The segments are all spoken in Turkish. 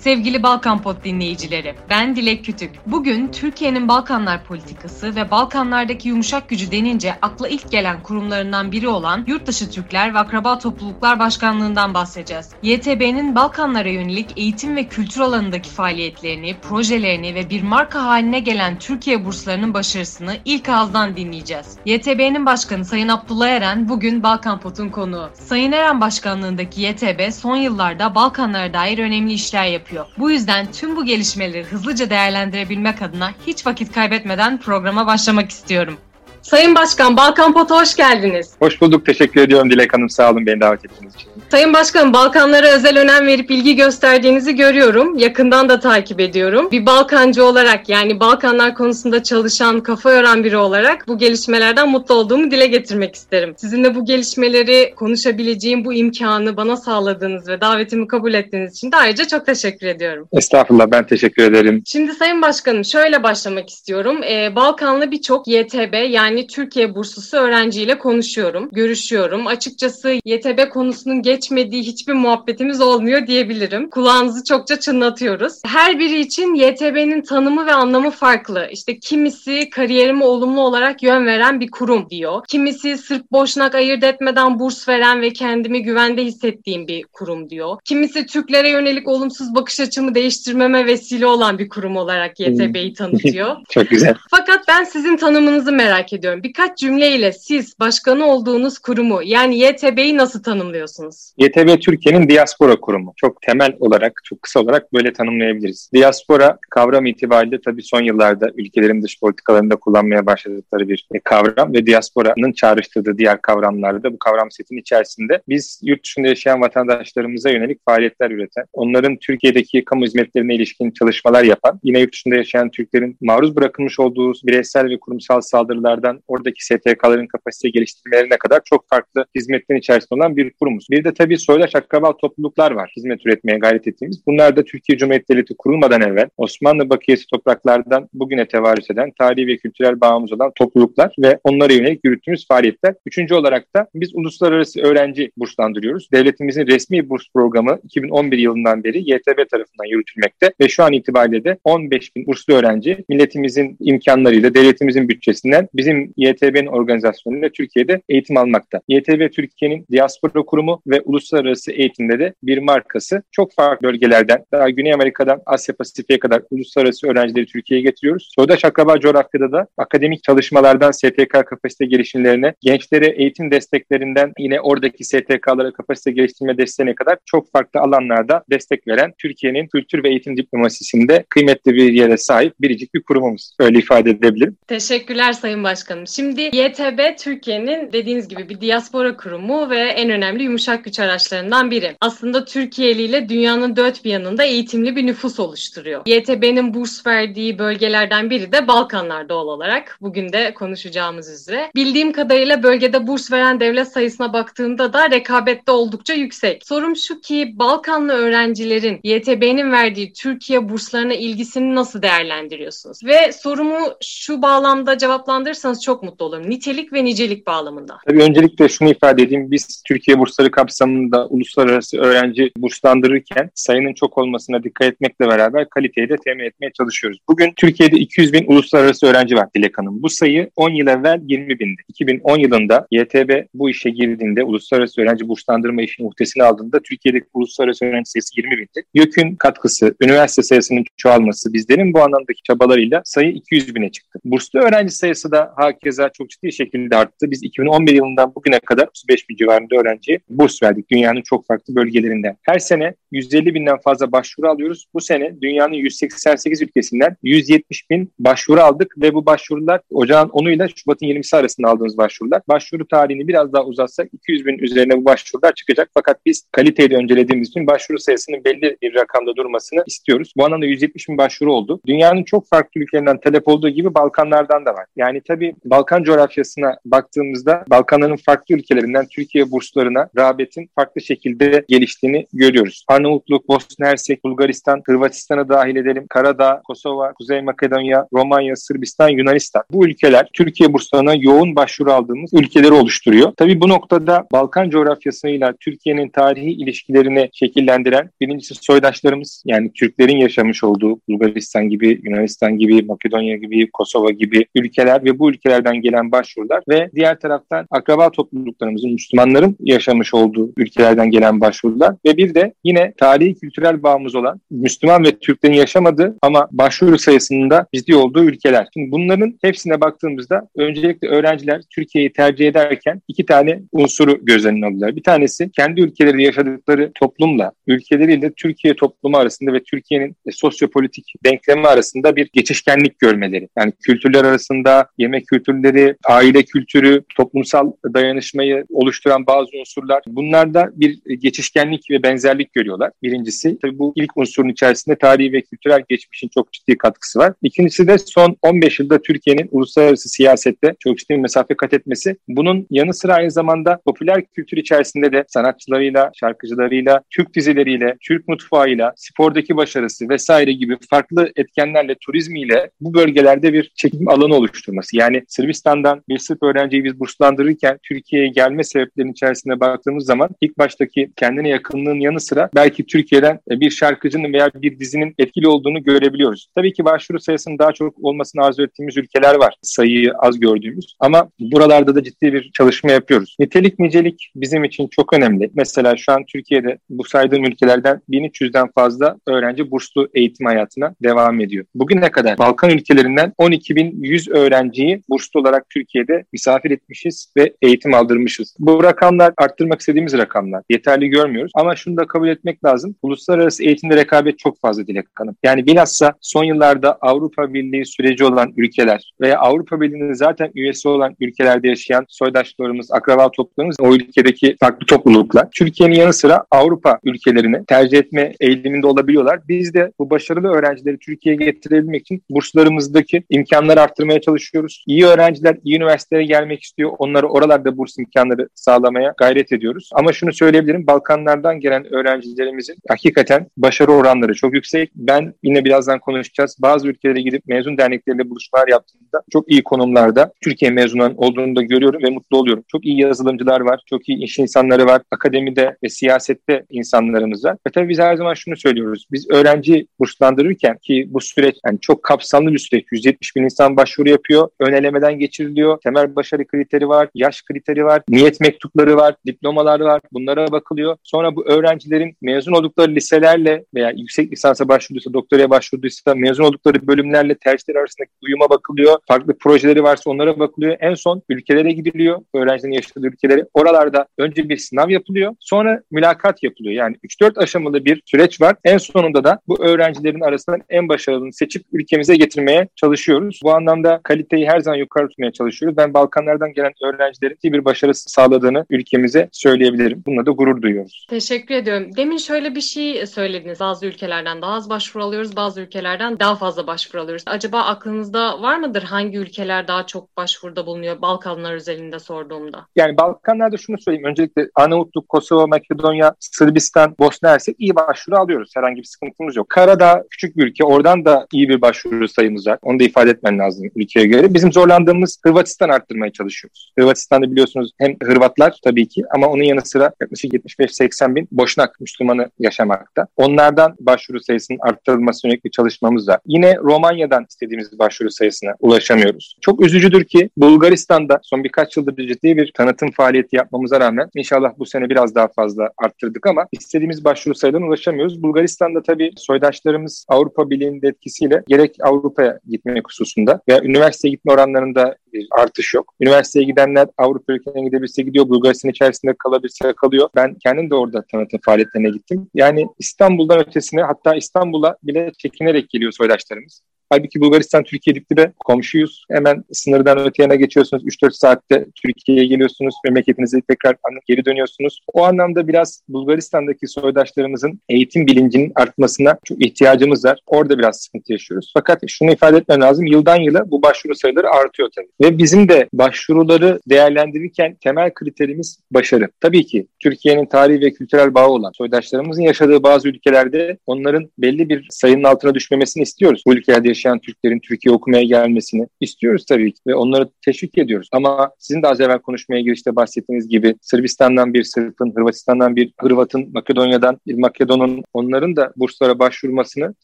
Sevgili Balkan Pod dinleyicileri, ben Dilek Kütük. Bugün Türkiye'nin Balkanlar politikası ve Balkanlardaki yumuşak gücü denince akla ilk gelen kurumlarından biri olan Yurtdışı Türkler ve Akraba Topluluklar Başkanlığı'ndan bahsedeceğiz. YTB'nin Balkanlara yönelik eğitim ve kültür alanındaki faaliyetlerini, projelerini ve bir marka haline gelen Türkiye burslarının başarısını ilk ağızdan dinleyeceğiz. YTB'nin başkanı Sayın Abdullah Eren bugün Balkan Pod'un konuğu. Sayın Eren başkanlığındaki YTB son yıllarda Balkanlara dair önemli işler yapıyor. Bu yüzden tüm bu gelişmeleri hızlıca değerlendirebilmek adına hiç vakit kaybetmeden programa başlamak istiyorum. Sayın Başkan, Balkan Pot'a hoş geldiniz. Hoş bulduk, teşekkür ediyorum Dilek Hanım. Sağ olun beni davet ettiğiniz için. Sayın Başkanım, Balkanlara özel önem verip ilgi gösterdiğinizi görüyorum. Yakından da takip ediyorum. Bir Balkancı olarak yani Balkanlar konusunda çalışan, kafa yoran biri olarak bu gelişmelerden mutlu olduğumu dile getirmek isterim. Sizinle bu gelişmeleri konuşabileceğim bu imkanı bana sağladığınız ve davetimi kabul ettiğiniz için de ayrıca çok teşekkür ediyorum. Estağfurullah, ben teşekkür ederim. Şimdi Sayın Başkanım şöyle başlamak istiyorum. Ee, Balkanlı birçok YTB yani Türkiye burslusu öğrenciyle konuşuyorum, görüşüyorum. Açıkçası YTB konusunun geç geçmediği hiçbir muhabbetimiz olmuyor diyebilirim. Kulağınızı çokça çınlatıyoruz. Her biri için YTB'nin tanımı ve anlamı farklı. İşte kimisi kariyerime olumlu olarak yön veren bir kurum diyor. Kimisi sırf boşnak ayırt etmeden burs veren ve kendimi güvende hissettiğim bir kurum diyor. Kimisi Türklere yönelik olumsuz bakış açımı değiştirmeme vesile olan bir kurum olarak YTB'yi tanıtıyor. Çok güzel. Fakat ben sizin tanımınızı merak ediyorum. Birkaç cümleyle siz başkanı olduğunuz kurumu yani YTB'yi nasıl tanımlıyorsunuz? YTB Türkiye'nin diaspora kurumu. Çok temel olarak, çok kısa olarak böyle tanımlayabiliriz. Diaspora kavram itibariyle tabii son yıllarda ülkelerin dış politikalarında kullanmaya başladıkları bir e, kavram ve diasporanın çağrıştırdığı diğer kavramlarda bu kavram setinin içerisinde biz yurt dışında yaşayan vatandaşlarımıza yönelik faaliyetler üreten, onların Türkiye'deki kamu hizmetlerine ilişkin çalışmalar yapan, yine yurt dışında yaşayan Türklerin maruz bırakılmış olduğu bireysel ve kurumsal saldırılardan oradaki STK'ların kapasite geliştirmelerine kadar çok farklı hizmetlerin içerisinde olan bir kurumuz. Bir de tabii soydaş akraba topluluklar var hizmet üretmeye gayret ettiğimiz. Bunlar da Türkiye Cumhuriyeti Devleti kurulmadan evvel Osmanlı bakiyesi topraklardan bugüne tevarüs eden tarihi ve kültürel bağımız olan topluluklar ve onlara yönelik yürüttüğümüz faaliyetler. Üçüncü olarak da biz uluslararası öğrenci burslandırıyoruz. Devletimizin resmi burs programı 2011 yılından beri YTB tarafından yürütülmekte ve şu an itibariyle de 15 bin burslu öğrenci milletimizin imkanlarıyla, devletimizin bütçesinden bizim YTB'nin organizasyonuyla Türkiye'de eğitim almakta. YTB Türkiye'nin diaspora kurumu ve uluslararası eğitimde de bir markası. Çok farklı bölgelerden, daha Güney Amerika'dan Asya Pasifik'e kadar uluslararası öğrencileri Türkiye'ye getiriyoruz. Soydaş akraba coğrafyada da akademik çalışmalardan STK kapasite gelişimlerine, gençlere eğitim desteklerinden yine oradaki STK'lara kapasite geliştirme desteğine kadar çok farklı alanlarda destek veren Türkiye'nin kültür ve eğitim diplomasisinde kıymetli bir yere sahip biricik bir kurumumuz. Öyle ifade edebilirim. Teşekkürler Sayın Başkanım. Şimdi YTB Türkiye'nin dediğiniz gibi bir diaspora kurumu ve en önemli yumuşak güç araçlarından biri. Aslında Türkiye'li ile dünyanın dört bir yanında eğitimli bir nüfus oluşturuyor. YTB'nin burs verdiği bölgelerden biri de Balkanlar doğal olarak. Bugün de konuşacağımız üzere. Bildiğim kadarıyla bölgede burs veren devlet sayısına baktığımda da rekabette oldukça yüksek. Sorum şu ki Balkanlı öğrencilerin YTB'nin verdiği Türkiye burslarına ilgisini nasıl değerlendiriyorsunuz? Ve sorumu şu bağlamda cevaplandırırsanız çok mutlu olurum. Nitelik ve nicelik bağlamında. Tabii öncelikle şunu ifade edeyim. Biz Türkiye bursları kapsamında uluslararası öğrenci burslandırırken sayının çok olmasına dikkat etmekle beraber kaliteyi de temin etmeye çalışıyoruz. Bugün Türkiye'de 200 bin uluslararası öğrenci var Dilek Hanım. Bu sayı 10 yıl evvel 20 bindi. 2010 yılında YTB bu işe girdiğinde uluslararası öğrenci burslandırma işini muhtesine aldığında Türkiye'deki uluslararası öğrenci sayısı 20 bindi. YÖK'ün katkısı, üniversite sayısının çoğalması, bizlerin bu anlamdaki çabalarıyla sayı 200 bine çıktı. Burslu öğrenci sayısı da hakeza çok ciddi şekilde arttı. Biz 2011 yılından bugüne kadar 35 bin civarında öğrenciye burs verdik dünyanın çok farklı bölgelerinden. Her sene 150 binden fazla başvuru alıyoruz. Bu sene dünyanın 188 ülkesinden 170 bin başvuru aldık ve bu başvurular ocağın 10'u ile Şubat'ın 20'si arasında aldığımız başvurular. Başvuru tarihini biraz daha uzatsak 200 bin üzerine bu başvurular çıkacak. Fakat biz kaliteyi de öncelediğimiz için başvuru sayısının belli bir rakamda durmasını istiyoruz. Bu anlamda 170 bin başvuru oldu. Dünyanın çok farklı ülkelerinden talep olduğu gibi Balkanlardan da var. Yani tabii Balkan coğrafyasına baktığımızda Balkanların farklı ülkelerinden Türkiye burslarına rağbetin farklı şekilde geliştiğini görüyoruz. Arnavutluk, Bosna Hersek, Bulgaristan, Hırvatistan'ı dahil edelim. Karadağ, Kosova, Kuzey Makedonya, Romanya, Sırbistan, Yunanistan. Bu ülkeler Türkiye burslarına yoğun başvuru aldığımız ülkeleri oluşturuyor. Tabii bu noktada Balkan coğrafyasıyla Türkiye'nin tarihi ilişkilerini şekillendiren birincisi soydaşlarımız yani Türklerin yaşamış olduğu Bulgaristan gibi, Yunanistan gibi, Makedonya gibi, Kosova gibi ülkeler ve bu ülkelerden gelen başvurular ve diğer taraftan akraba topluluklarımızın, Müslümanların yaşamış olduğu ülkelerden gelen başvurular ve bir de yine tarihi kültürel bağımız olan Müslüman ve Türklerin yaşamadığı ama başvuru sayısında ciddi olduğu ülkeler. Şimdi bunların hepsine baktığımızda öncelikle öğrenciler Türkiye'yi tercih ederken iki tane unsuru göz önüne alıyorlar. Bir tanesi kendi ülkeleri yaşadıkları toplumla, ülkeleriyle Türkiye toplumu arasında ve Türkiye'nin sosyopolitik denklemi arasında bir geçişkenlik görmeleri. Yani kültürler arasında yemek kültürleri, aile kültürü, toplumsal dayanışmayı oluşturan bazı unsurlar. Bunlarda bir geçişkenlik ve benzerlik görüyorlar. Birincisi tabii bu ilk unsurun içerisinde tarihi ve kültürel geçmişin çok ciddi katkısı var. İkincisi de son 15 yılda Türkiye'nin uluslararası siyasette çok ciddi bir mesafe kat etmesi. Bunun yanı sıra aynı zamanda popüler kültür içerisinde de sanatçılarıyla, şarkıcılarıyla, Türk dizileriyle, Türk mutfağıyla, spordaki başarısı vesaire gibi farklı etkenlerle, turizmiyle bu bölgelerde bir çekim alanı oluşturması. Yani Sırbistan'dan bir Sırp öğrenciyi biz burslandırırken Türkiye'ye gelme sebeplerinin içerisinde baktığımız zaman ilk baştaki kendine yakınlığın yanı sıra belki Türkiye'den bir şarkıcının veya bir dizinin etkili olduğunu görebiliyoruz. Tabii ki başvuru sayısının daha çok olmasını arzu ettiğimiz ülkeler var. Sayıyı az gördüğümüz. Ama buralarda da ciddi bir çalışma yapıyoruz. Nitelik nicelik bizim için çok önemli. Mesela şu an Türkiye'de bu saydığım ülkelerden 1300'den fazla öğrenci burslu eğitim hayatına devam ediyor. Bugüne kadar Balkan ülkelerinden 12.100 öğrenciyi burslu olarak Türkiye'de misafir etmişiz ve eğitim aldırmışız. Bu rakamlar arttırmak istediğimiz rakamlar. Yeterli görmüyoruz ama şunu da kabul etmek lazım. Uluslararası eğitimde rekabet çok fazla Dilek Hanım. Yani bilhassa son yıllarda Avrupa Birliği süreci olan ülkeler veya Avrupa Birliği'nin zaten üyesi olan ülkelerde yaşayan soydaşlarımız, akraba toplumlarımız, o ülkedeki farklı topluluklar Türkiye'nin yanı sıra Avrupa ülkelerini tercih etme eğiliminde olabiliyorlar. Biz de bu başarılı öğrencileri Türkiye'ye getirebilmek için burslarımızdaki imkanları arttırmaya çalışıyoruz. İyi öğrenciler iyi üniversitelere gelmek istiyor. Onları oralarda burs imkanları sağlamaya gayret ediyoruz. Ama şunu söyleyebilirim. Balkanlardan gelen öğrencilerimizin hakikaten başarı oranları çok yüksek. Ben yine birazdan konuşacağız. Bazı ülkelere gidip mezun dernekleriyle buluşmalar yaptığımda çok iyi konumlarda Türkiye mezunların olduğunu da görüyorum ve mutlu oluyorum. Çok iyi yazılımcılar var, çok iyi iş insanları var, akademide ve siyasette insanlarımız var. Ve tabii biz her zaman şunu söylüyoruz. Biz öğrenci burslandırırken ki bu süreç yani çok kapsamlı bir süreç. 170 bin insan başvuru yapıyor. Ön elemeden geçiriliyor. Temel başarı kriteri var, yaş kriteri var, niyet mektupları var, diplomalar var. Bunlara bakılıyor. Sonra bu öğrencilerin mezun oldukları liselerle veya yüksek lisansa başvurduysa, doktoraya başvurduysa mezun oldukları bölümlerle tercihler arasındaki uyuma bakılıyor. Farklı projeleri varsa onlara bakılıyor. En son ülkelere gidiliyor. Öğrencinin yaşadığı ülkeleri. Oralarda önce bir sınav yapılıyor. Sonra mülakat yapılıyor. Yani 3-4 aşamalı bir süreç var. En sonunda da bu öğrencilerin arasından en başarılını seçip ülkemize getirmeye çalışıyoruz. Bu anlamda kaliteyi her zaman yukarı tutmaya çalışıyoruz. Ben Balkanlardan gelen öğrencilerin bir başarı sağladığını ülkemize söyleyebilirim. Bununla da gurur duyuyoruz. Teşekkür ediyorum. Demin şöyle bir şey söylediniz. Bazı ülkelerden daha az başvuru alıyoruz, bazı ülkelerden daha fazla başvuru alıyoruz. Acaba aklınızda var mıdır hangi ülkeler daha çok başvuruda bulunuyor Balkanlar özelinde sorduğumda? Yani Balkanlarda şunu söyleyeyim. Öncelikle Arnavutluk, Kosova, Makedonya, Sırbistan, Bosna Hersek iyi başvuru alıyoruz. Herhangi bir sıkıntımız yok. Karadağ küçük bir ülke. Oradan da iyi bir başvuru sayımız var. Onu da ifade etmen lazım ülkeye göre. Bizim zorlandığımız Hırvatistan arttırmaya çalışıyoruz. Hırvatistan'da biliyorsunuz hem Hırvatlar tabii ki ama onun yanı sıra yaklaşık 75-80 bin Boşnak Müslümanı yaşamakta. Onlardan başvuru sayısının arttırılması yönelik bir çalışmamız var. Yine Romanya'dan istediğimiz başvuru sayısına ulaşamıyoruz. Çok üzücüdür ki Bulgaristan'da son birkaç yıldır ciddi bir tanıtım faaliyeti yapmamıza rağmen inşallah bu sene biraz daha fazla arttırdık ama istediğimiz başvuru sayılarına ulaşamıyoruz. Bulgaristan'da tabii soydaşlarımız Avrupa Birliği'nin etkisiyle gerek Avrupa'ya gitmek hususunda veya üniversiteye gitme oranlarında bir artış yok. Üniversiteye gidenler Avrupa ülkelerine gidebilse gidiyor, Bulgaristan içerisinde kalabilse kalıyor. Ben kendim de orada tanıtım faaliyetlerine gittim. Yani İstanbul'dan ötesine hatta İstanbul'a bile çekinerek geliyor soydaşlarımız. Halbuki Bulgaristan Türkiye dip komşuyuz. Hemen sınırdan öte yana geçiyorsunuz. 3-4 saatte Türkiye'ye geliyorsunuz. Memleketinize tekrar geri dönüyorsunuz. O anlamda biraz Bulgaristan'daki soydaşlarımızın eğitim bilincinin artmasına çok ihtiyacımız var. Orada biraz sıkıntı yaşıyoruz. Fakat şunu ifade etmem lazım. Yıldan yıla bu başvuru sayıları artıyor tabii. Ve bizim de başvuruları değerlendirirken temel kriterimiz başarı. Tabii ki Türkiye'nin tarihi ve kültürel bağı olan soydaşlarımızın yaşadığı bazı ülkelerde onların belli bir sayının altına düşmemesini istiyoruz. Bu ülkelerde yaşayan Türklerin Türkiye okumaya gelmesini istiyoruz tabii ki ve onları teşvik ediyoruz. Ama sizin de az evvel konuşmaya girişte bahsettiğiniz gibi Sırbistan'dan bir Sırp'ın, Hırvatistan'dan bir Hırvat'ın, Makedonya'dan bir Makedon'un onların da burslara başvurmasını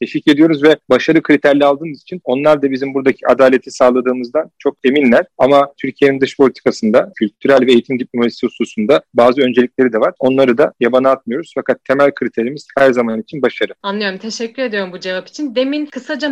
teşvik ediyoruz ve başarı kriterli aldığımız için onlar da bizim buradaki adaleti sağladığımızdan çok eminler. Ama Türkiye'nin dış politikasında, kültürel ve eğitim diplomasisi hususunda bazı öncelikleri de var. Onları da yabana atmıyoruz. Fakat temel kriterimiz her zaman için başarı. Anlıyorum. Teşekkür ediyorum bu cevap için. Demin kısaca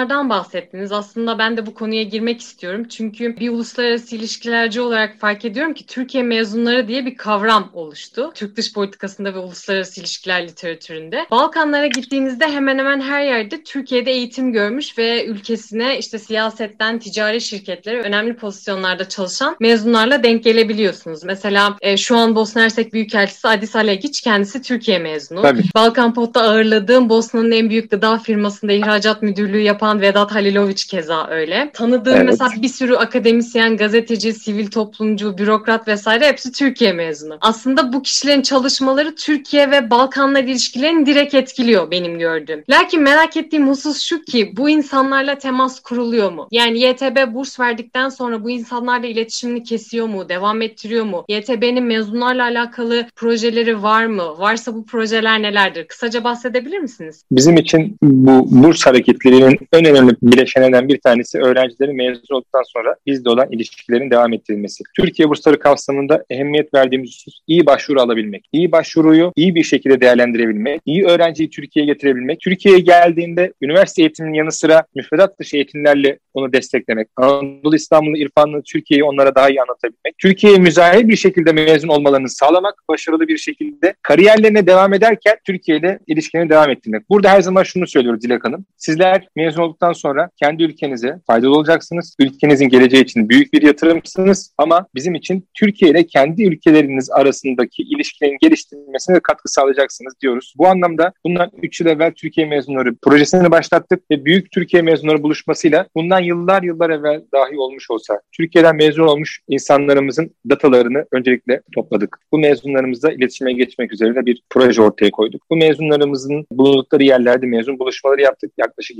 mezunlardan bahsettiniz. Aslında ben de bu konuya girmek istiyorum. Çünkü bir uluslararası ilişkilerci olarak fark ediyorum ki Türkiye mezunları diye bir kavram oluştu. Türk dış politikasında ve uluslararası ilişkiler literatüründe. Balkanlara gittiğinizde hemen hemen her yerde Türkiye'de eğitim görmüş ve ülkesine işte siyasetten ticari şirketlere önemli pozisyonlarda çalışan mezunlarla denk gelebiliyorsunuz. Mesela e, şu an Bosna Hersek Büyükelçisi Adis Alegiç kendisi Türkiye mezunu. Tabii. Balkan Pot'ta ağırladığım Bosna'nın en büyük gıda firmasında ihracat müdürlüğü yapan Vedat Haliloviç keza öyle. Tanıdığım evet. mesela bir sürü akademisyen, gazeteci, sivil toplumcu, bürokrat vesaire hepsi Türkiye mezunu. Aslında bu kişilerin çalışmaları Türkiye ve Balkanlar ilişkilerini direkt etkiliyor benim gördüğüm. Lakin merak ettiğim husus şu ki bu insanlarla temas kuruluyor mu? Yani YTB burs verdikten sonra bu insanlarla iletişimini kesiyor mu? Devam ettiriyor mu? YTB'nin mezunlarla alakalı projeleri var mı? Varsa bu projeler nelerdir? Kısaca bahsedebilir misiniz? Bizim için bu burs hareketlerinin en önemli bileşenlerden bir tanesi öğrencilerin mezun olduktan sonra bizde olan ilişkilerin devam ettirilmesi. Türkiye bursları kapsamında ehemmiyet verdiğimiz husus iyi başvuru alabilmek. İyi başvuruyu iyi bir şekilde değerlendirebilmek. iyi öğrenciyi Türkiye'ye getirebilmek. Türkiye'ye geldiğinde üniversite eğitiminin yanı sıra müfredat dışı eğitimlerle onu desteklemek. Anadolu İstanbul'u, İrfan'ı, Türkiye'yi onlara daha iyi anlatabilmek. Türkiye'ye müzahir bir şekilde mezun olmalarını sağlamak. Başarılı bir şekilde kariyerlerine devam ederken Türkiye ile ilişkilerini devam ettirmek. Burada her zaman şunu söylüyoruz Dilek Hanım. Sizler mezun olduktan sonra kendi ülkenize faydalı olacaksınız. Ülkenizin geleceği için büyük bir yatırımsınız ama bizim için Türkiye ile kendi ülkeleriniz arasındaki ilişkilerin geliştirilmesine katkı sağlayacaksınız diyoruz. Bu anlamda bundan 3 yıl evvel Türkiye mezunları projesini başlattık ve büyük Türkiye mezunları buluşmasıyla bundan yıllar yıllar evvel dahi olmuş olsa Türkiye'den mezun olmuş insanlarımızın datalarını öncelikle topladık. Bu mezunlarımızla iletişime geçmek üzere bir proje ortaya koyduk. Bu mezunlarımızın bulundukları yerlerde mezun buluşmaları yaptık. Yaklaşık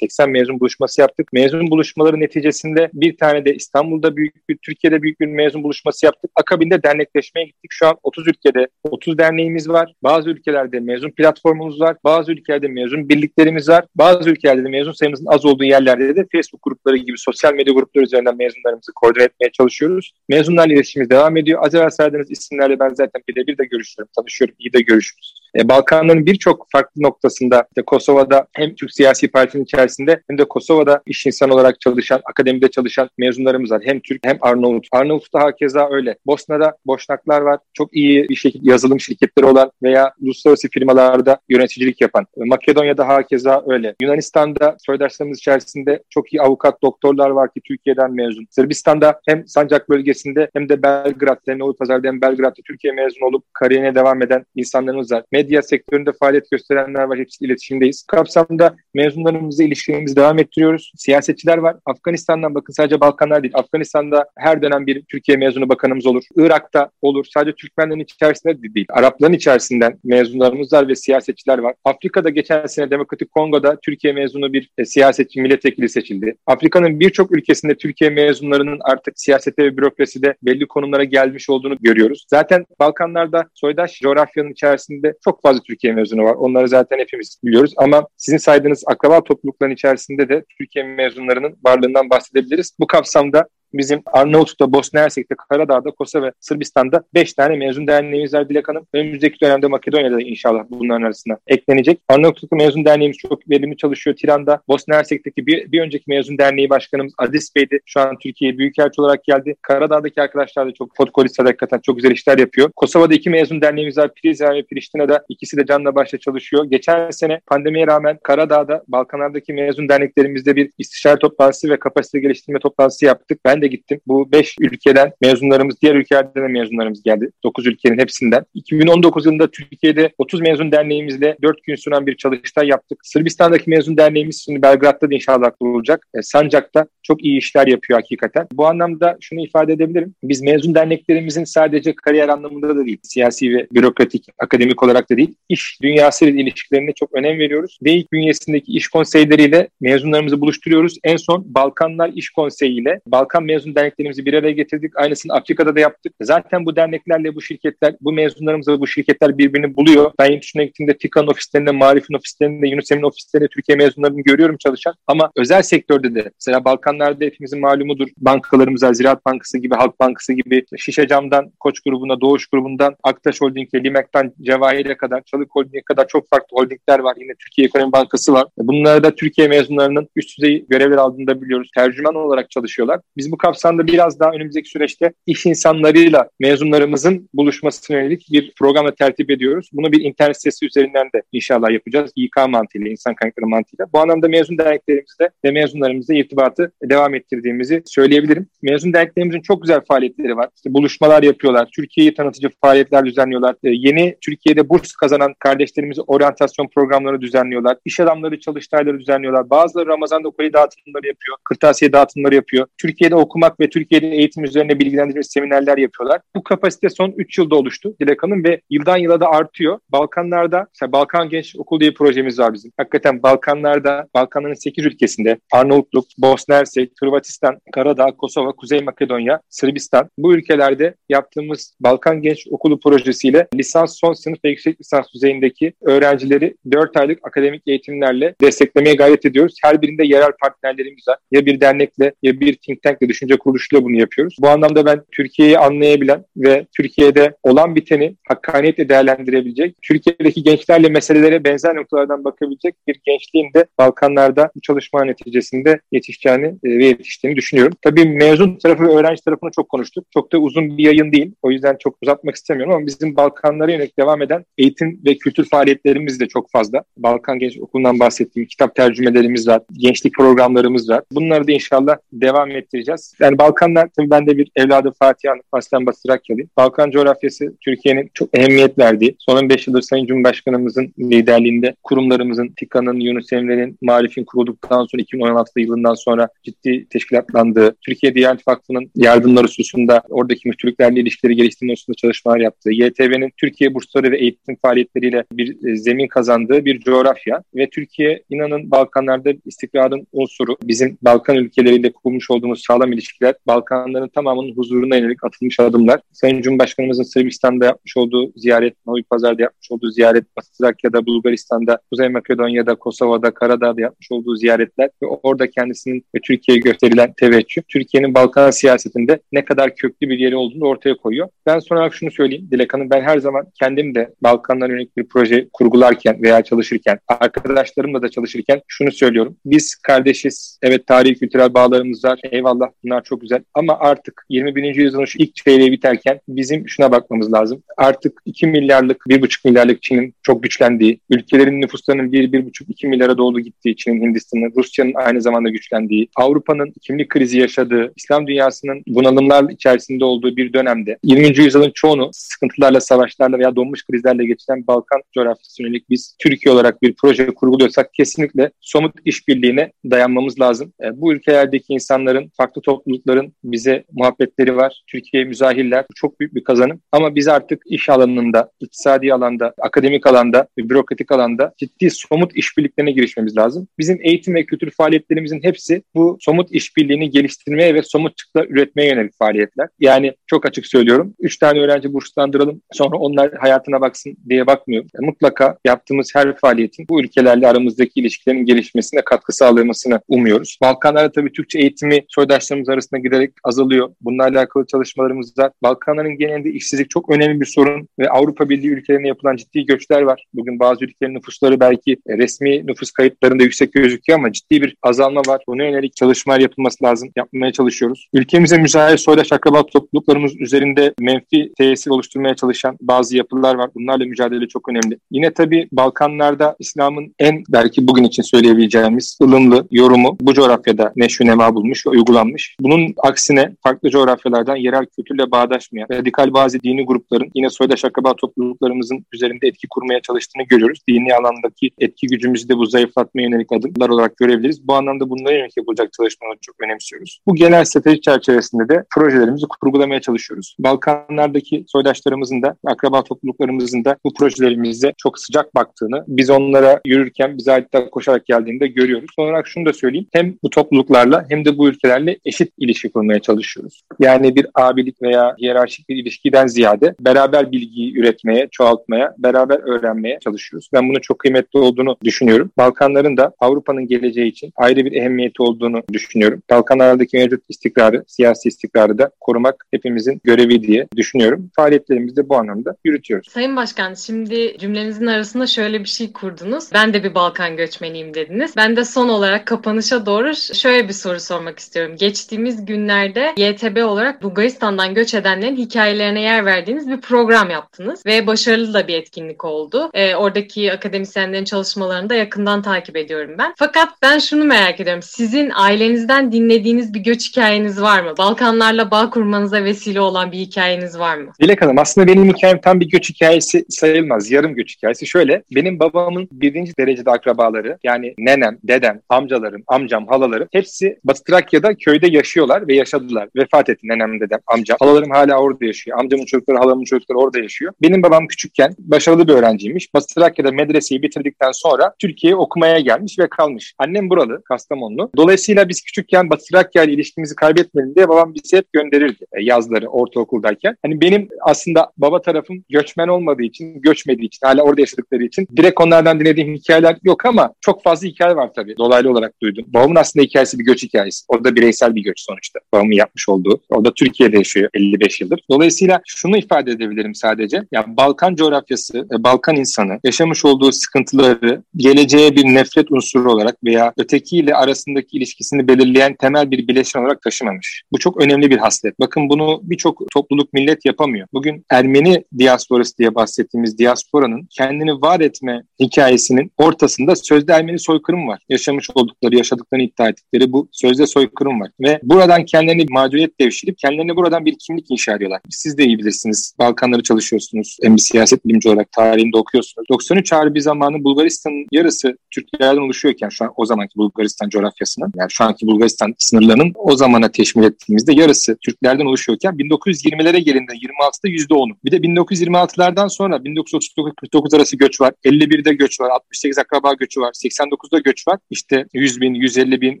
75-80 mezun buluşması yaptık. Mezun buluşmaları neticesinde bir tane de İstanbul'da büyük bir, Türkiye'de büyük bir mezun buluşması yaptık. Akabinde dernekleşmeye gittik. Şu an 30 ülkede 30 derneğimiz var. Bazı ülkelerde mezun platformumuz var. Bazı ülkelerde mezun birliklerimiz var. Bazı ülkelerde de mezun sayımızın az olduğu yerlerde de Facebook grupları gibi sosyal medya grupları üzerinden mezunlarımızı koordine etmeye çalışıyoruz. Mezunlarla iletişimimiz devam ediyor. Az evvel saydığınız isimlerle ben zaten birebir de görüşüyorum, tanışıyorum, iyi de görüşürüz. E, Balkanların birçok farklı noktasında işte Kosova'da hem Türk siyasi partinin içerisinde hem de Kosova'da iş insanı olarak çalışan, akademide çalışan mezunlarımız var. Hem Türk hem Arnavut. Arnavut'ta hakeza öyle. Bosna'da Boşnaklar var. Çok iyi bir şekilde yazılım şirketleri olan veya uluslararası firmalarda yöneticilik yapan. Makedonya'da hakeza öyle. Yunanistan'da soydaşlarımız içerisinde çok iyi avukat, doktorlar var ki Türkiye'den mezun. Sırbistan'da hem Sancak bölgesinde hem de Belgrad'da hem Pazar'da hem Belgrad'da Türkiye mezun olup kariyerine devam eden insanlarımız var medya sektöründe faaliyet gösterenler var. Hepsi iletişimdeyiz. Kapsamda mezunlarımızla ilişkilerimizi devam ettiriyoruz. Siyasetçiler var. Afganistan'dan bakın sadece Balkanlar değil. Afganistan'da her dönem bir Türkiye mezunu bakanımız olur. Irak'ta olur. Sadece Türkmenlerin içerisinde de değil. Arapların içerisinden mezunlarımız var ve siyasetçiler var. Afrika'da geçen sene Demokratik Kongo'da Türkiye mezunu bir e, siyasetçi milletvekili seçildi. Afrika'nın birçok ülkesinde Türkiye mezunlarının artık siyasete ve bürokraside belli konumlara gelmiş olduğunu görüyoruz. Zaten Balkanlarda soydaş coğrafyanın içerisinde çok çok fazla Türkiye mezunu var. Onları zaten hepimiz biliyoruz ama sizin saydığınız akraba toplulukların içerisinde de Türkiye mezunlarının varlığından bahsedebiliriz. Bu kapsamda Bizim Arnavutluk'ta, Bosna Hersek'te, Karadağ'da, Kosova ve Sırbistan'da 5 tane mezun derneğimiz var Dilek Hanım. Önümüzdeki dönemde Makedonya'da inşallah bunların arasına eklenecek. Arnavutluk'ta mezun derneğimiz çok verimli çalışıyor. Tiran'da, Bosna Hersek'teki bir, bir önceki mezun derneği başkanımız Adis Bey'di. Şu an Türkiye'ye büyükelçi olarak geldi. Karadağ'daki arkadaşlar da çok Podkolista'da hakikaten çok güzel işler yapıyor. Kosova'da iki mezun derneğimiz var. Prizren ve Priştine'de ikisi de canla başla çalışıyor. Geçen sene pandemiye rağmen Karadağ'da Balkanlardaki mezun derneklerimizde bir istişare toplantısı ve kapasite geliştirme toplantısı yaptık. Ben de gittim. Bu 5 ülkeden mezunlarımız, diğer ülkelerden de mezunlarımız geldi. 9 ülkenin hepsinden. 2019 yılında Türkiye'de 30 mezun derneğimizle 4 gün süren bir çalıştay yaptık. Sırbistan'daki mezun derneğimiz şimdi Belgrad'da da inşallah kurulacak. E, Sancak'ta çok iyi işler yapıyor hakikaten. Bu anlamda şunu ifade edebilirim. Biz mezun derneklerimizin sadece kariyer anlamında da değil, siyasi ve bürokratik, akademik olarak da değil, iş dünyası ile ilişkilerine çok önem veriyoruz. DEİK bünyesindeki iş konseyleriyle mezunlarımızı buluşturuyoruz. En son Balkanlar İş Konseyi ile Balkan mezun derneklerimizi bir araya getirdik. Aynısını Afrika'da da yaptık. Zaten bu derneklerle bu şirketler, bu mezunlarımızla bu şirketler birbirini buluyor. Ben yurt dışına gittiğimde TİKA'nın ofislerinde, Marif'in ofislerinde, Yunus ofislerinde Türkiye mezunlarını görüyorum çalışan. Ama özel sektörde de mesela Balkanlarda hepimizin malumudur. Bankalarımız, Ziraat Bankası gibi, Halk Bankası gibi, Şişe Cam'dan Koç grubuna, Doğuş grubundan, Aktaş Holding'e, Limek'ten Cevahir'e kadar, Çalık Holding'e kadar çok farklı holdingler var. Yine Türkiye Ekonomi Bankası var. Bunları da Türkiye mezunlarının üst düzey görevler aldığında biliyoruz. Tercüman olarak çalışıyorlar. Biz bu kapsamda biraz daha önümüzdeki süreçte iş insanlarıyla mezunlarımızın buluşmasına yönelik bir programla tertip ediyoruz. Bunu bir internet sitesi üzerinden de inşallah yapacağız. İK mantığıyla, insan kaynakları mantığıyla. Bu anlamda mezun derneklerimizde ve mezunlarımızla irtibatı devam ettirdiğimizi söyleyebilirim. Mezun derneklerimizin çok güzel faaliyetleri var. İşte buluşmalar yapıyorlar. Türkiye'yi tanıtıcı faaliyetler düzenliyorlar. Ee, yeni Türkiye'de burs kazanan kardeşlerimizi oryantasyon programları düzenliyorlar. İş adamları çalıştayları düzenliyorlar. Bazıları Ramazan'da koli dağıtımları yapıyor. Kırtasiye dağıtımları yapıyor. Türkiye'de okumak ve Türkiye'de eğitim üzerine bilgilendirici seminerler yapıyorlar. Bu kapasite son 3 yılda oluştu Dilek Hanım ve yıldan yıla da artıyor. Balkanlarda, mesela Balkan Genç Okul diye projemiz var bizim. Hakikaten Balkanlarda, Balkanların 8 ülkesinde Arnavutluk, Bosna Hersek, Hırvatistan, Karadağ, Kosova, Kuzey Makedonya, Sırbistan bu ülkelerde yaptığımız Balkan Genç Okulu projesiyle lisans son sınıf ve yüksek lisans düzeyindeki öğrencileri 4 aylık akademik eğitimlerle desteklemeye gayret ediyoruz. Her birinde yerel partnerlerimiz var. Ya bir dernekle ya bir think tankle düşünce kuruluşuyla bunu yapıyoruz. Bu anlamda ben Türkiye'yi anlayabilen ve Türkiye'de olan biteni hakkaniyetle değerlendirebilecek, Türkiye'deki gençlerle meselelere benzer noktalardan bakabilecek bir gençliğin de Balkanlarda bu çalışma neticesinde yetişeceğini e, ve yetiştiğini düşünüyorum. Tabii mezun tarafı ve öğrenci tarafını çok konuştuk. Çok da uzun bir yayın değil. O yüzden çok uzatmak istemiyorum ama bizim Balkanlara yönelik devam eden eğitim ve kültür faaliyetlerimiz de çok fazla. Balkan Genç Okulu'ndan bahsettiğim kitap tercümelerimiz var, gençlik programlarımız var. Bunları da inşallah devam ettireceğiz. Yani Balkanlar, tabii ben de bir evladı Fatih Hanım, aslen Basırakyalıyım. Balkan coğrafyası Türkiye'nin çok ehemmiyet verdiği, son 15 yıldır Sayın Cumhurbaşkanımızın liderliğinde kurumlarımızın, TİKA'nın, Yunus Emre'nin, Marif'in kurulduktan sonra 2016 yılından sonra ciddi teşkilatlandığı, Türkiye Diyanet Vakfı'nın yardımları hususunda oradaki müftülüklerle ilişkileri geliştirme hususunda çalışmalar yaptığı, YTV'nin Türkiye bursları ve eğitim faaliyetleriyle bir e, zemin kazandığı bir coğrafya ve Türkiye inanın Balkanlarda istikrarın unsuru. Bizim Balkan ülkeleriyle kurmuş olduğumuz sağlam ilişkiler, Balkanların tamamının huzuruna yönelik atılmış adımlar. Sayın Cumhurbaşkanımızın Sırbistan'da yapmış olduğu ziyaret, Novi Pazar'da yapmış olduğu ziyaret, Trakya'da, Bulgaristan'da, Kuzey Makedonya'da, Kosova'da, Karadağ'da yapmış olduğu ziyaretler ve orada kendisinin ve Türkiye'ye gösterilen teveccüh, Türkiye'nin Balkan siyasetinde ne kadar köklü bir yeri olduğunu ortaya koyuyor. Ben son olarak şunu söyleyeyim Dilek Hanım, ben her zaman kendim de Balkanlara yönelik bir proje kurgularken veya çalışırken, arkadaşlarımla da çalışırken şunu söylüyorum. Biz kardeşiz, evet tarihi kültürel bağlarımız var, eyvallah bunlar çok güzel ama artık 21. yüzyılın şu ilk çeyreği biterken bizim şuna bakmamız lazım. Artık 2 milyarlık, 1,5 milyarlık Çin'in çok güçlendiği, ülkelerin nüfuslarının 1-1,5-2 milyara doğru gittiği Çin'in, Hindistan'ın, Rusya'nın aynı zamanda güçlendiği, Avrupa'nın kimlik krizi yaşadığı, İslam dünyasının bunalımlar içerisinde olduğu bir dönemde 20. yüzyılın çoğunu sıkıntılarla, savaşlarla veya donmuş krizlerle geçiren Balkan coğrafyasına yönelik biz Türkiye olarak bir proje kurguluyorsak kesinlikle somut işbirliğine dayanmamız lazım. E, bu ülkelerdeki insanların, farklı toplulukların bize muhabbetleri var. Türkiye müzahirler. Çok büyük bir kazanım. Ama biz artık iş alanında, iktisadi alanda, akademik alanda ve bürokratik alanda ciddi somut işbirliklerine girişmemiz lazım. Bizim eğitim ve kültür faaliyetlerimizin hepsi bu somut işbirliğini geliştirmeye ve somut çıktılar üretmeye yönelik faaliyetler. Yani çok açık söylüyorum. Üç tane öğrenci burslandıralım sonra onlar hayatına baksın diye bakmıyorum. Yani mutlaka yaptığımız her faaliyetin bu ülkelerle aramızdaki ilişkilerin gelişmesine katkı sağlamasını umuyoruz. Balkanlarda tabii Türkçe eğitimi soydaşlarımız insanlarımız arasında giderek azalıyor. Bununla alakalı çalışmalarımız var. Balkanların genelinde işsizlik çok önemli bir sorun ve Avrupa Birliği ülkelerine yapılan ciddi göçler var. Bugün bazı ülkelerin nüfusları belki resmi nüfus kayıtlarında yüksek gözüküyor ama ciddi bir azalma var. Buna yönelik çalışmalar yapılması lazım. Yapmaya çalışıyoruz. Ülkemize müzahir soydaş akraba topluluklarımız üzerinde menfi tesir oluşturmaya çalışan bazı yapılar var. Bunlarla mücadele çok önemli. Yine tabii Balkanlarda İslam'ın en belki bugün için söyleyebileceğimiz ılımlı yorumu bu coğrafyada neşvi nema bulmuş ve uygulanmış. Bunun aksine farklı coğrafyalardan yerel kültürle bağdaşmayan radikal bazı dini grupların yine soydaş akraba topluluklarımızın üzerinde etki kurmaya çalıştığını görüyoruz. Dini alandaki etki gücümüzü de bu zayıflatmaya yönelik adımlar olarak görebiliriz. Bu anlamda bunlara yönelik yapılacak çalışmaları çok önemsiyoruz. Bu genel strateji çerçevesinde de projelerimizi kurgulamaya çalışıyoruz. Balkanlardaki soydaşlarımızın da, akraba topluluklarımızın da bu projelerimizde çok sıcak baktığını, biz onlara yürürken bize adeta koşarak geldiğinde görüyoruz. Son olarak şunu da söyleyeyim. Hem bu topluluklarla hem de bu ülkelerle eşit ilişki kurmaya çalışıyoruz. Yani bir abilik veya hiyerarşik bir ilişkiden ziyade beraber bilgiyi üretmeye, çoğaltmaya, beraber öğrenmeye çalışıyoruz. Ben bunu çok kıymetli olduğunu düşünüyorum. Balkanların da Avrupa'nın geleceği için ayrı bir ehemmiyeti olduğunu düşünüyorum. Balkanlardaki mevcut istikrarı, siyasi istikrarı da korumak hepimizin görevi diye düşünüyorum. Faaliyetlerimizi de bu anlamda yürütüyoruz. Sayın Başkan şimdi cümlenizin arasında şöyle bir şey kurdunuz. Ben de bir Balkan göçmeniyim dediniz. Ben de son olarak kapanışa doğru şöyle bir soru sormak istiyorum. Geçtiğimiz günlerde YTB olarak Bulgaristan'dan göç edenlerin hikayelerine yer verdiğiniz bir program yaptınız ve başarılı da bir etkinlik oldu. E, oradaki akademisyenlerin çalışmalarını da yakından takip ediyorum ben. Fakat ben şunu merak ediyorum. Sizin ailenizden dinlediğiniz bir göç hikayeniz var mı? Balkanlarla bağ kurmanıza vesile olan bir hikayeniz var mı? Dilek Hanım aslında benim hikayem tam bir göç hikayesi sayılmaz. Yarım göç hikayesi. Şöyle benim babamın birinci derecede akrabaları yani nenem, dedem, amcalarım, amcam, halalarım hepsi Batı Trakya'da köyde yaşıyorlar ve yaşadılar. Vefat etti nenem, dedem, amcam. Halalarım hala orada yaşıyor. Amcamın çocukları, halamın çocukları orada yaşıyor. Benim babam küçükken başarılı bir öğrenciymiş. Batı Trakya'da medreseyi bitirdikten sonra Türkiye'ye okumaya gelmiş ve kalmış. Annem buralı, Kastamonlu. Dolayısıyla biz küçükken Batı Trakya ile ilişkimizi kaybetmeyelim diye babam bizi hep gönderirdi e, yazları ortaokuldayken. Hani benim aslında baba tarafım göçmen olmadığı için, göçmediği için, hala orada yaşadıkları için direkt onlardan dinlediğim hikayeler yok ama çok fazla hikaye var tabii. Dolaylı olarak duydum. Babamın aslında hikayesi bir göç hikayesi. O da bireysel bir göç sonuçta. Babamın yapmış olduğu. O da Türkiye'de yaşıyor 55 yıldır. Dolayısıyla şunu ifade edebilirim sadece. Yani Balkan coğrafyası, e, Balkan insanı yaşamış olduğu sıkıntıları geleceğe bir nefret unsuru olarak veya ötekiyle arasındaki ilişkisini belirleyen temel bir bileşen olarak taşımamış. Bu çok önemli bir haslet. Bakın bunu birçok topluluk millet yapamıyor. Bugün Ermeni diasporası diye bahsettiğimiz diasporanın kendini var etme hikayesinin ortasında sözde Ermeni soykırım var. Yaşamış oldukları, yaşadıklarını iddia ettikleri bu sözde soykırım var. Ve buradan kendilerini mağduriyet devşirip kendilerine buradan bir kimlik inşa ediyorlar. Siz de iyi bilirsiniz. Balkanları çalışıyorsunuz. Hem bir siyaset bilimci olarak tarihinde okuyorsunuz. 93 Harbi zamanı Bulgaristan'ın yarısı Türklerden oluşuyorken şu an o zamanki Bulgaristan coğrafyasının yani şu anki Bulgaristan sınırlarının o zamana teşmil ettiğimizde yarısı Türklerden oluşuyorken 1920'lere gelinde 26'da %10'u. Bir de 1926'lardan sonra 1939-49 arası göç var. 51'de göç var. 68 akraba göçü var. 89'da göç var. İşte 100 bin, 150 bin,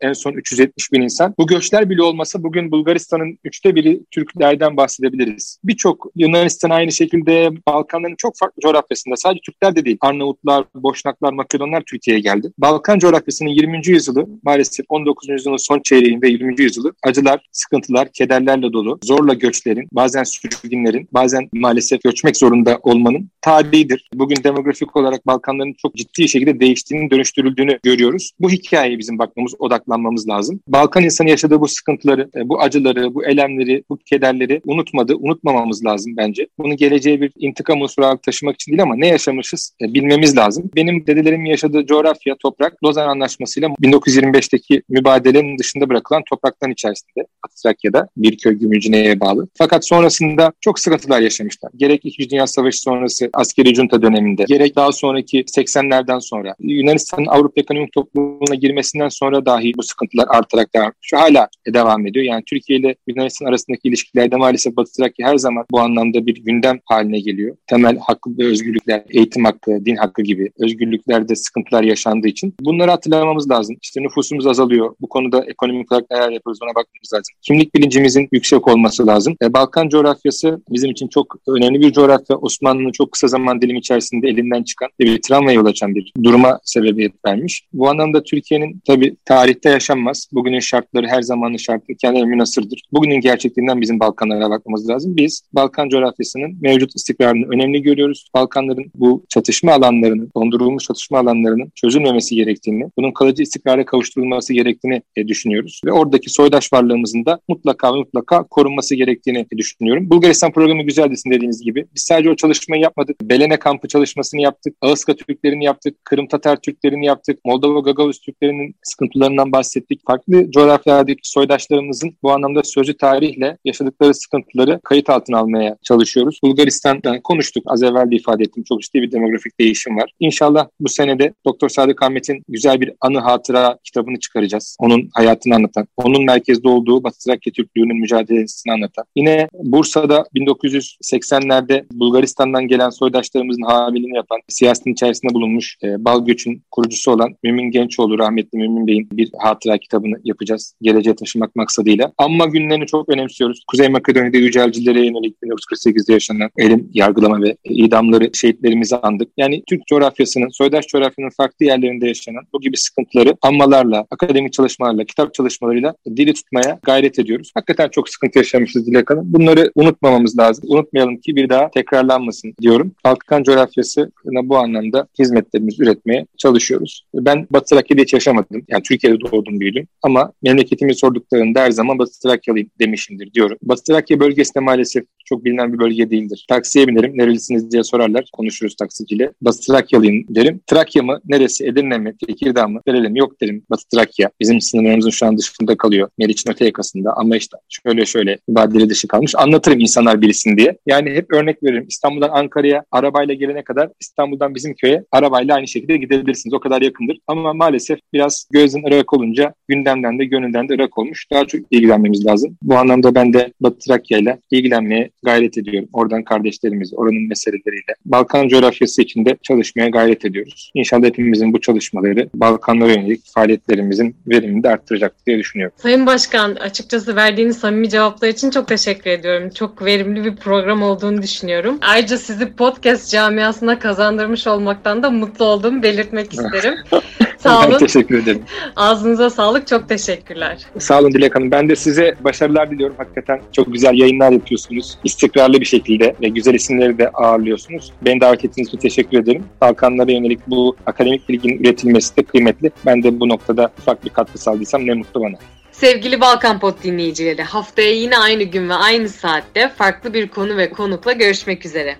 en son 370 bin insan. Bu göçler bile olmasa bugün Bulgaristan'ın üçte biri Türklerden bahsedebiliriz. Birçok Yunanistan aynı şekilde Balkanların çok farklı coğrafyasında sadece Türkler de değil. Arnavutlar, Boşnaklar, Makedonlar Türkiye'ye geldi. Balkan coğrafyasının 20. yüzyılı maalesef 19. yüzyılın son çeyreğinde 20. yüzyılı acılar, sıkıntılar, kederlerle dolu. Zorla göçlerin, bazen sürgünlerin, bazen maalesef göçmek zorunda olmanın tarihidir. Bugün demografik olarak Balkanların çok ciddi şekilde değiştiğini, dönüştürüldüğünü görüyoruz. Bu hikayeye bizim bakmamız, odaklanmamız lazım. Balkan insanı yaşadığı bu sıkıntıları, e, bu acıları, bu elemleri, bu kederleri unutmadı, unutmamamız lazım bence. Bunu geleceğe bir intikam unsuru olarak taşımak için değil ama ne yaşamışız e, bilmemiz lazım. Benim dedelerimin yaşadığı coğrafya, toprak Lozan Anlaşması'yla 1925'teki mübadelenin dışında bırakılan topraktan içerisinde Trakya'da bir köy Gümülcine'ye bağlı. Fakat sonrasında çok sıkıntılar yaşamışlar. Gerek İkinci Dünya Savaşı sonrası askeri junta döneminde, gerek daha sonraki 80'lerden sonra Yunanistan'ın Avrupa Ekonomik Topluluğu'na girmesinden sonra dahi bu sıkıntılar artarak devam şu hala devam ediyor. Yani Türkiye ile Yunanistan arasındaki ilişkilerde maalesef Batı Trakya her zaman bu anlamda bir gündem haline geliyor. Temel hakkı ve özgürlükler, eğitim hakkı, din hakkı gibi özgürlüklerde sıkıntılar yaşandığı için bunları hatırlamamız lazım. İşte nüfusumuz azalıyor. Bu konuda ekonomik olarak neler yapıyoruz ona bakmamız lazım. Kimlik bilincimizin yüksek olması lazım. E, Balkan coğrafyası bizim için çok önemli bir coğrafya. Osmanlı'nın çok kısa zaman dilimi içerisinde elinden çıkan bir travma yol açan bir duruma sebebiyet vermiş. Bu anlamda Türkiye'nin tabii tarihte yaşanmaz. Bugünün şartları her zaman zamanın şartı kendine münasırdır. Bugünün gerçekliğinden bizim Balkanlara bakmamız lazım. Biz Balkan coğrafyasının mevcut istikrarını önemli görüyoruz. Balkanların bu çatışma alanlarının, dondurulmuş çatışma alanlarının çözülmemesi gerektiğini, bunun kalıcı istikrara kavuşturulması gerektiğini e, düşünüyoruz. Ve oradaki soydaş varlığımızın da mutlaka mutlaka korunması gerektiğini düşünüyorum. Bulgaristan programı güzel desin dediğiniz gibi. Biz sadece o çalışmayı yapmadık. Belene kampı çalışmasını yaptık. Ağızka Türklerini yaptık. Kırım Tatar Türklerini yaptık. Moldova Gagavuz Türklerinin sıkıntılarından bahsettik. Farklı coğrafyalardaki soydaşlarımızın bu anlamda sözlü tarihle yaşadıkları sıkıntıları kayıt altına almaya çalışıyoruz. Bulgaristan'dan konuştuk. Az evvel de ifade ettim. Çok ciddi bir demografik değişim var. İnşallah bu senede Doktor Sadık Ahmet'in güzel bir anı hatıra kitabını çıkaracağız. Onun hayatını anlatan, onun merkezde olduğu Batı Trakya Türklüğü'nün mücadelesini anlatan. Yine Bursa'da 1980'lerde Bulgaristan'dan gelen soydaşlarımızın habiliğini yapan, siyasetin içerisinde bulunmuş e, Bal Göç'ün kurucusu olan Mümin Gençoğlu, rahmetli Mümin Bey'in bir hatıra kitabını yapacağız. Geleceğe taşımak maksadıyla. Amma günlerini çok önemsiyoruz. Kuzey Makedonya'da yücelcilere yönelik 1948'de yaşanan elim yargılama ve idamları şehitlerimizi andık. Yani Türk coğrafyasının, soydaş coğrafyanın farklı yerlerinde yaşanan bu gibi sıkıntıları ammalarla, akademik çalışmalarla, kitap çalışmalarıyla dili tutmaya gayret ediyoruz. Hakikaten çok sıkıntı yaşamışız Dilek Hanım. Bunları unutmamamız lazım. Unutmayalım ki bir daha tekrarlanmasın diyorum. Balkan coğrafyasına bu anlamda hizmetlerimizi üretmeye çalışıyoruz. Ben Batı Trakya'da hiç yaşamadım. Yani Türkiye'de doğdum büyüdüm. Ama memleketimi sorduklarında her zaman Batı Trakyalıyım demişimdir diyorum. Batı Trakya bölgesinde maalesef çok bilinen bir bölge değildir. Taksiye binerim, nerelisiniz diye sorarlar. Konuşuruz taksiciyle. Batı Trakyalıyım derim. Trakya mı? Neresi? Edirne mi? Tekirdağ mı? Verelim. Yok derim. Batı Trakya. Bizim sınırlarımızın şu an dışında kalıyor. Meriç'in öte yakasında. Ama işte şöyle şöyle mübadele dışı kalmış. Anlatırım insanlar bilsin diye. Yani hep örnek veririm. İstanbul'dan Ankara'ya arabayla gelene kadar İstanbul'dan bizim köye arabayla aynı şekilde gidebilirsiniz. O kadar yakındır. Ama maalesef biraz gözün ırak olunca gündemden de gönülden de ırak olmuş. Daha çok ilgilenmemiz lazım. Bu anlamda ben de Batı Trakya ile ilgilenmeye gayret ediyorum. Oradan kardeşlerimiz, oranın meseleleriyle. Balkan coğrafyası içinde çalışmaya gayret ediyoruz. İnşallah hepimizin bu çalışmaları Balkanlara yönelik faaliyetlerimizin verimini de arttıracak diye düşünüyorum. Sayın Başkan açıkçası verdiğiniz samimi cevaplar için çok teşekkür ediyorum. Çok verimli bir program olduğunu düşünüyorum. Ayrıca sizi podcast camiasına kazandırmış olmaktan da mutlu olduğumu belirtmek isterim. Sağ olun. teşekkür ederim. Ağzınıza sağlık. Çok teşekkürler. Sağ olun Dilek Hanım. Ben de size başarılar diliyorum. Hakikaten çok güzel yayınlar yapıyorsunuz. İstikrarlı bir şekilde ve güzel isimleri de ağırlıyorsunuz. Beni davet ettiğiniz için teşekkür ederim. Balkanlara yönelik bu akademik bilginin üretilmesi de kıymetli. Ben de bu noktada ufak bir katkı sağladıysam ne mutlu bana. Sevgili Balkan Pod dinleyicileri, haftaya yine aynı gün ve aynı saatte farklı bir konu ve konukla görüşmek üzere.